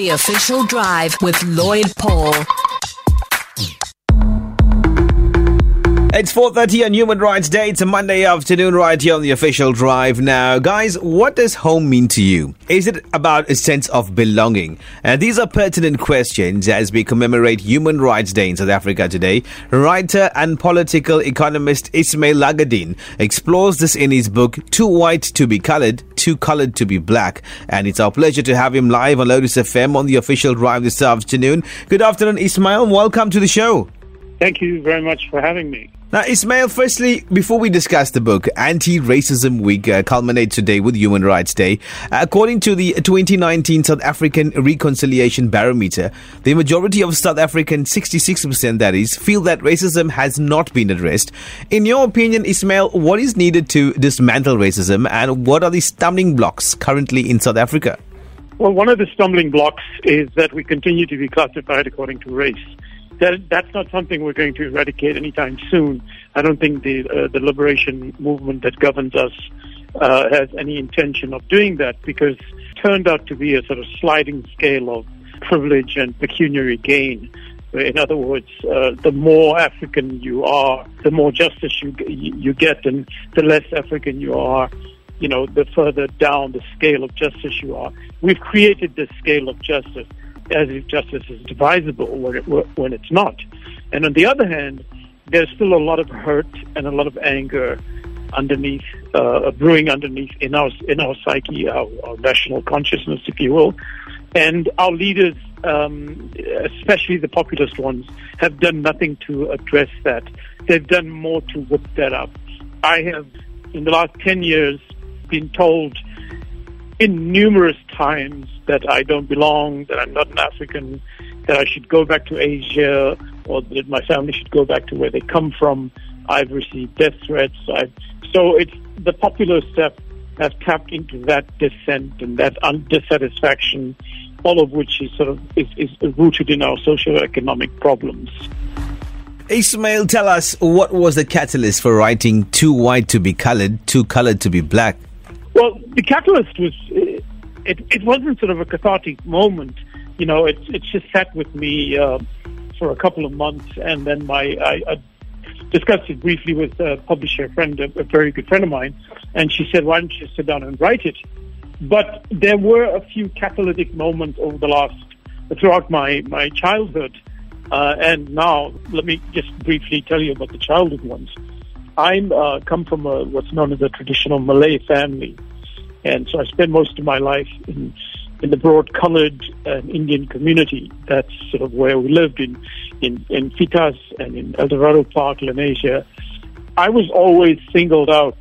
The Official Drive with Lloyd Paul. It's 4.30 on Human Rights Day. It's a Monday afternoon right here on the official drive. Now, guys, what does home mean to you? Is it about a sense of belonging? And these are pertinent questions as we commemorate Human Rights Day in South Africa today. Writer and political economist Ismail Lagardien explores this in his book, Too White to Be Colored, Too Colored to Be Black. And it's our pleasure to have him live on Lotus FM on the official drive this afternoon. Good afternoon, Ismail. Welcome to the show. Thank you very much for having me. Now, Ismail, firstly, before we discuss the book, Anti Racism Week uh, culminates today with Human Rights Day. Uh, according to the 2019 South African Reconciliation Barometer, the majority of South Africans, 66% that is, feel that racism has not been addressed. In your opinion, Ismail, what is needed to dismantle racism and what are the stumbling blocks currently in South Africa? Well, one of the stumbling blocks is that we continue to be classified according to race that that's not something we're going to eradicate anytime soon. I don't think the uh, the liberation movement that governs us uh, has any intention of doing that because it turned out to be a sort of sliding scale of privilege and pecuniary gain. In other words, uh, the more African you are, the more justice you you get, and the less African you are, you know, the further down the scale of justice you are. We've created this scale of justice as if justice is divisible when, it, when it's not. And on the other hand, there's still a lot of hurt and a lot of anger underneath, uh, brewing underneath in our in our psyche, our, our, national consciousness, if you will. And our leaders, um, especially the populist ones, have done nothing to address that. They've done more to whip that up. I have, in the last ten years, been told in numerous times that I don't belong, that I'm not an African, that I should go back to Asia, or that my family should go back to where they come from. I've received death threats. I've, so it's the populists have, has tapped into that dissent and that dissatisfaction, all of which is sort of is, is rooted in our socio-economic problems. Ismail, tell us what was the catalyst for writing "Too White to Be Colored, Too Colored to Be Black"? Well, the catalyst was it. It wasn't sort of a cathartic moment. You know, it it just sat with me uh, for a couple of months, and then my I, I discussed it briefly with a publisher friend, a, a very good friend of mine, and she said, "Why don't you sit down and write it?" But there were a few catalytic moments over the last throughout my my childhood, uh, and now let me just briefly tell you about the childhood ones. I'm uh, come from a, what's known as a traditional Malay family, and so I spent most of my life in in the broad colored uh, Indian community. That's sort of where we lived in in in Fietas and in El Dorado Park, Lenasia. I was always singled out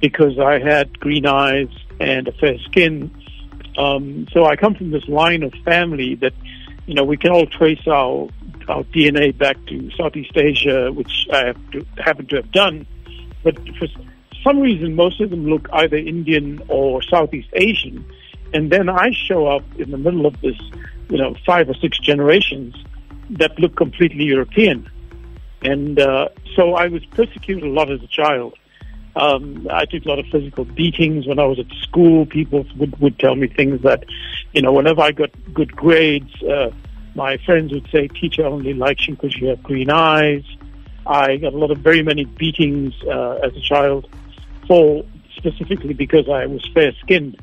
because I had green eyes and a fair skin. Um, so I come from this line of family that, you know, we can all trace our our DNA back to Southeast Asia, which I have to, happen to have done. But for some reason, most of them look either Indian or Southeast Asian. And then I show up in the middle of this, you know, five or six generations that look completely European. And uh, so I was persecuted a lot as a child. Um, I took a lot of physical beatings when I was at school. People would, would tell me things that, you know, whenever I got good grades, uh, my friends would say, teacher only likes you because you have green eyes. I got a lot of very many beatings uh, as a child, for specifically because I was fair skinned.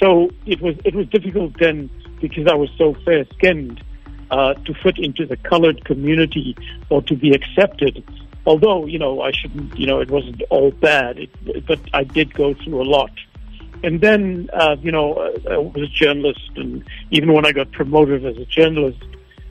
So it was it was difficult then because I was so fair skinned uh, to fit into the colored community or to be accepted. Although you know I shouldn't, you know it wasn't all bad, it, but I did go through a lot. And then, uh, you know, uh, I was a journalist, and even when I got promoted as a journalist,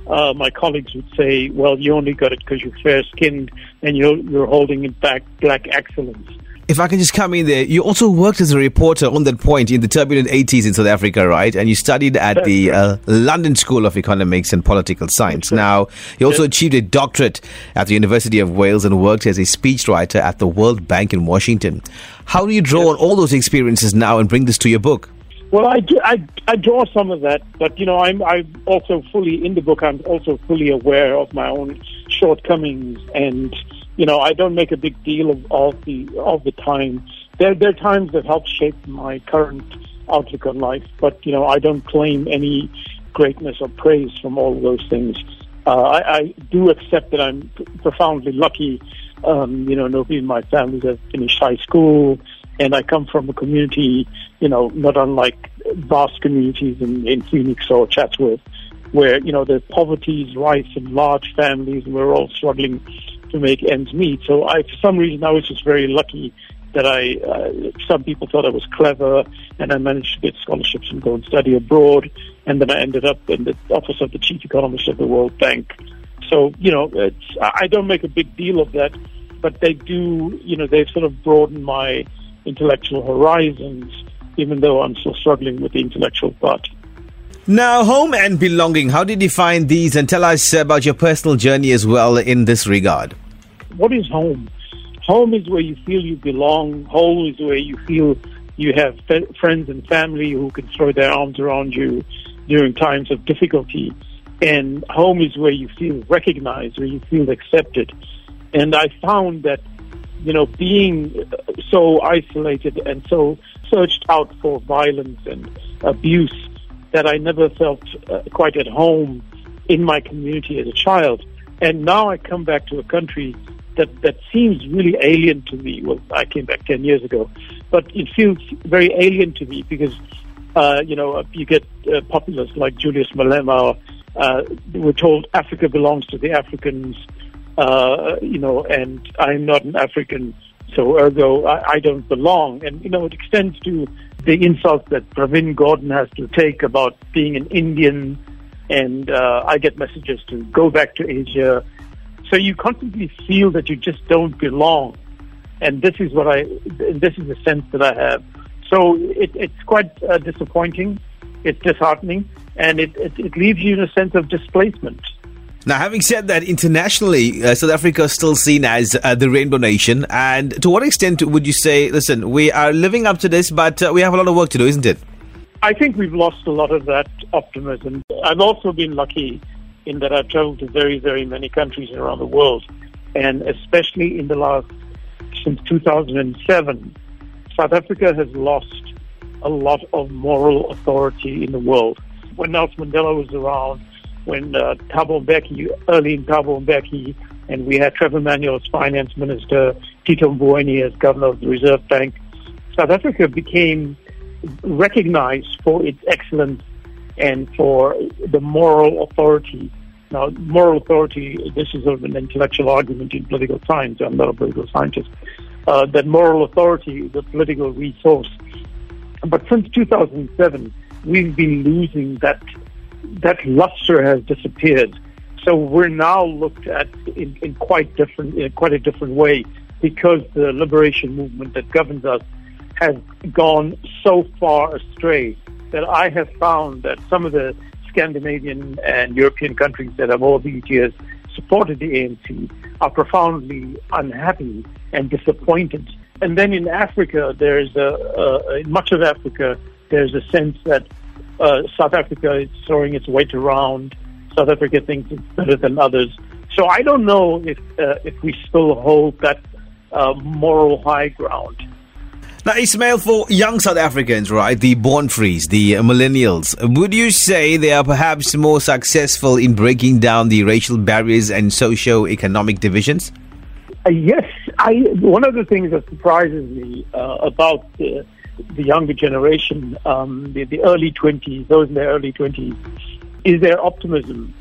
uh, my colleagues would say, "Well, you only got it because you're fair-skinned and you're you're holding back black excellence." If I can just come in there, you also worked as a reporter on that point in the turbulent 80s in South Africa, right? And you studied at the uh, London School of Economics and Political Science. Now, you also achieved a doctorate at the University of Wales and worked as a speechwriter at the World Bank in Washington. How do you draw on all those experiences now and bring this to your book? Well, I, do, I, I draw some of that, but you know, I'm I'm also fully in the book. I'm also fully aware of my own shortcomings and you know, I don't make a big deal of all the all the time. There there are times that help shape my current outlook on life, but you know, I don't claim any greatness or praise from all of those things. Uh, I, I do accept that I'm profoundly lucky. Um, you know, nobody in my family has finished high school, and I come from a community, you know, not unlike vast communities in, in Phoenix or Chatsworth, where you know the poverty is rife large families, and we're all struggling to make ends meet. So, I, for some reason, I was just very lucky that I, uh, some people thought I was clever, and I managed to get scholarships and go and study abroad, and then I ended up in the office of the chief economist of the World Bank. So, you know, I don't make a big deal of that, but they do, you know, they've sort of broadened my intellectual horizons, even though I'm still struggling with the intellectual part. Now, home and belonging, how did you find these? And tell us about your personal journey as well in this regard. What is home? Home is where you feel you belong. Home is where you feel you have friends and family who can throw their arms around you during times of difficulty. And home is where you feel recognized, where you feel accepted. And I found that, you know, being so isolated and so searched out for violence and abuse that I never felt uh, quite at home in my community as a child. And now I come back to a country that that seems really alien to me. Well, I came back ten years ago, but it feels very alien to me because uh, you know you get uh, populists like Julius Malema. Uh, we're told Africa belongs to the Africans, uh, you know, and I'm not an African, so ergo I, I don't belong. And you know, it extends to the insults that Pravin Gordhan has to take about being an Indian. And uh, I get messages to go back to Asia so you constantly feel that you just don't belong. And this is what I, this is the sense that I have. So it, it's quite uh, disappointing. It's disheartening. And it, it, it, leaves you in a sense of displacement. Now, having said that, internationally, uh, South Africa is still seen as uh, the rainbow nation. And to what extent would you say, listen, we are living up to this, but uh, we have a lot of work to do, isn't it? I think we've lost a lot of that optimism. I've also been lucky in that I've traveled to very, very many countries around the world. And especially in the last, since 2007, South Africa has lost a lot of moral authority in the world. When Nelson Mandela was around, when uh, Thabo Mbeki, early in Thabo Mbeki, and we had Trevor Manuel as finance minister, Tito Mboweni as governor of the Reserve Bank, South Africa became recognized for its excellence and for the moral authority. Now, moral authority, this is sort of an intellectual argument in political science. I'm not a political scientist. Uh, that moral authority is a political resource. But since 2007, we've been losing that. That luster has disappeared. So we're now looked at in, in quite different, in quite a different way because the liberation movement that governs us has gone so far astray that I have found that some of the Scandinavian and European countries that have all these years supported the ANC are profoundly unhappy and disappointed. And then in Africa, there's a, uh, in much of Africa, there's a sense that uh, South Africa is throwing its weight around. South Africa thinks it's better than others. So I don't know if uh, if we still hold that uh, moral high ground. Now, Ismail, for young South Africans, right, the born frees, the millennials, would you say they are perhaps more successful in breaking down the racial barriers and socio-economic divisions? Uh, yes, I. One of the things that surprises me uh, about the, the, younger generation, um, the, the, early twenties, those in their early twenties, is their optimism,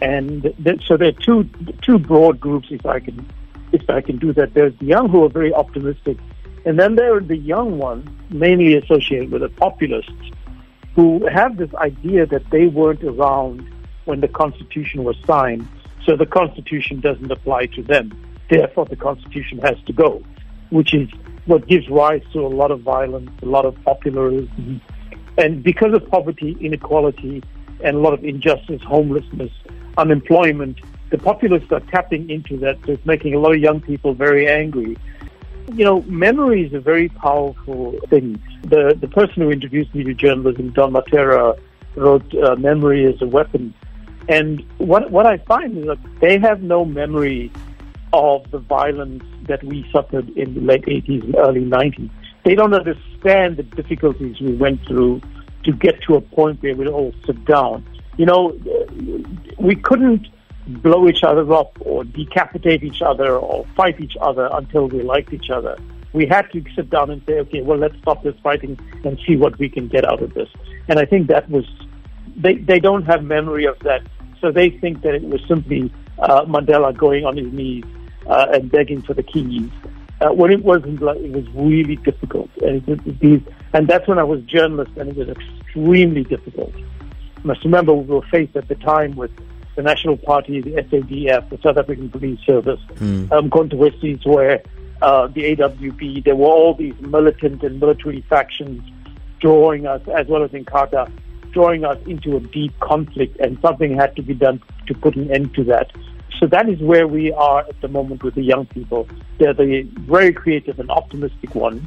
and so there are two two broad groups. If I can, if I can do that, there's the young who are very optimistic and then there are the young ones, mainly associated with the populists, who have this idea that they weren't around when the Constitution was signed, so the Constitution doesn't apply to them. Therefore, the Constitution has to go, which is what gives rise to a lot of violence, a lot of popularism. Mm-hmm. And because of poverty, inequality, and a lot of injustice, homelessness, unemployment, the populists are tapping into that. So it's making a lot of young people very angry. You know, memory is a very powerful thing. The the person who introduced me to journalism, Don Mattera, wrote uh, "Memory is a Weapon," and what what I find is that they have no memory of the violence that we suffered in the late 80s and early 90s. They don't understand the difficulties we went through to get to a point where we all sit down. You know, we couldn't blow each other up or decapitate each other or fight each other until we liked each other. We had to sit down and say, okay, well, let's stop this fighting and see what we can get out of this. And I think that was, they, they don't have memory of that. So they think that it was simply uh, Mandela going on his knees uh, and begging for the keys. Uh, when it wasn't like it was really difficult, and, it, these, and that's when I was journalist, and it was extremely difficult. You must remember we were faced at the time with the National Party, the SADF, the South African Police Service, mm. um, controversies where uh, the AWB, there were all these militant and military factions drawing us, as well as Inkatha, drawing us into a deep conflict, and something had to be done to put an end to that. So that is where we are at the moment with the young people. They're the very creative and optimistic ones,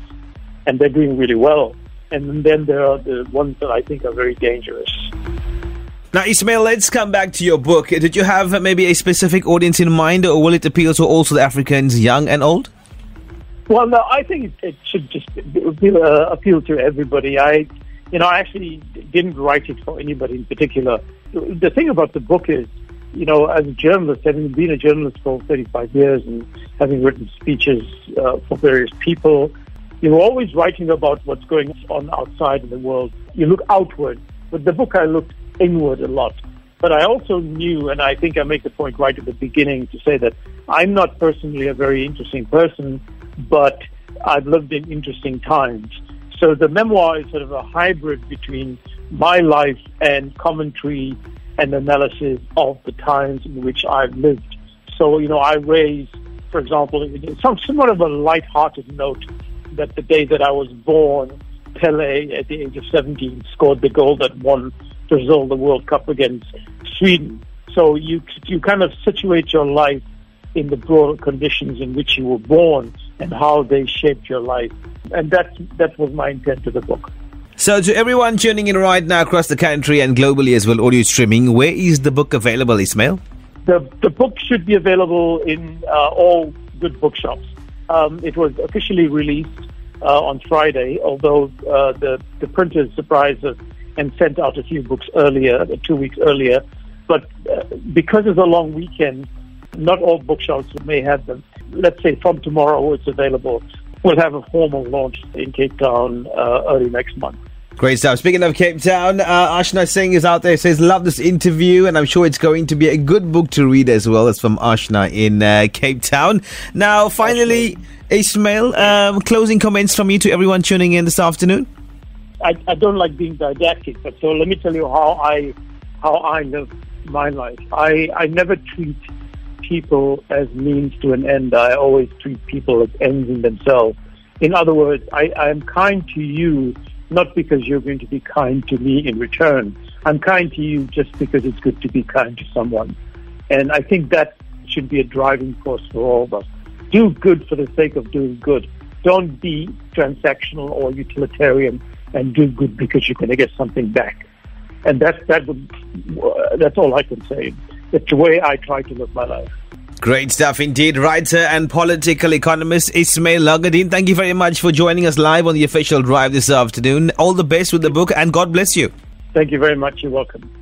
and they're doing really well. And then there are the ones that I think are very dangerous. Now, Ismail, let's come back to your book. Did you have maybe a specific audience in mind, or will it appeal to also the Africans, young and old? Well, no, I think it should just appeal, uh, appeal to everybody. I, you know, I actually didn't write it for anybody in particular. The thing about the book is you know, as a journalist, having been a journalist for 35 years and having written speeches uh, for various people, you're always writing about what's going on outside in the world. You look outward. With the book, I looked inward a lot. But I also knew, and I think I make the point right at the beginning to say that I'm not personally a very interesting person, but I've lived in interesting times. So the memoir is sort of a hybrid between my life and commentary and analysis of the times in which I've lived. So, you know, I raise, for example, some somewhat of a light-hearted note that the day that I was born, Pele, at the age of 17, scored the goal that won Brazil the World Cup against Sweden. So you you kind of situate your life in the broader conditions in which you were born and how they shaped your life. And that that was my intent of the book. So, to everyone tuning in right now across the country and globally as well, audio streaming, where is the book available, Ismail? The, the book should be available in uh, all good bookshops. Um, it was officially released uh, on Friday, although uh, the, the printers surprised us and sent out a few books earlier, two weeks earlier. But uh, because it's a long weekend, not all bookshops may have them. Let's say from tomorrow it's available. We'll have a formal launch in Cape Town uh, early next month. Great stuff. Speaking of Cape Town, uh, Ashna Singh is out there. Says, "Love this interview, and I'm sure it's going to be a good book to read as well." It's from Ashna in uh, Cape Town. Now, finally, Ismail, um, closing comments from you to everyone tuning in this afternoon. I, I don't like being didactic, but so let me tell you how I how I live my life. I I never treat people as means to an end. I always treat people as ends in themselves. In other words, I, I am kind to you not because you're going to be kind to me in return. I'm kind to you just because it's good to be kind to someone. And I think that should be a driving force for all of us. Do good for the sake of doing good. Don't be transactional or utilitarian and do good because you're going to get something back. And that's that would, uh, that's all I can say. That's the way I try to live my life. Great stuff indeed. Writer and political economist Ismail Lagardien. Thank you very much for joining us live on the official drive this afternoon. All the best with the book and God bless you. Thank you very much. You're welcome.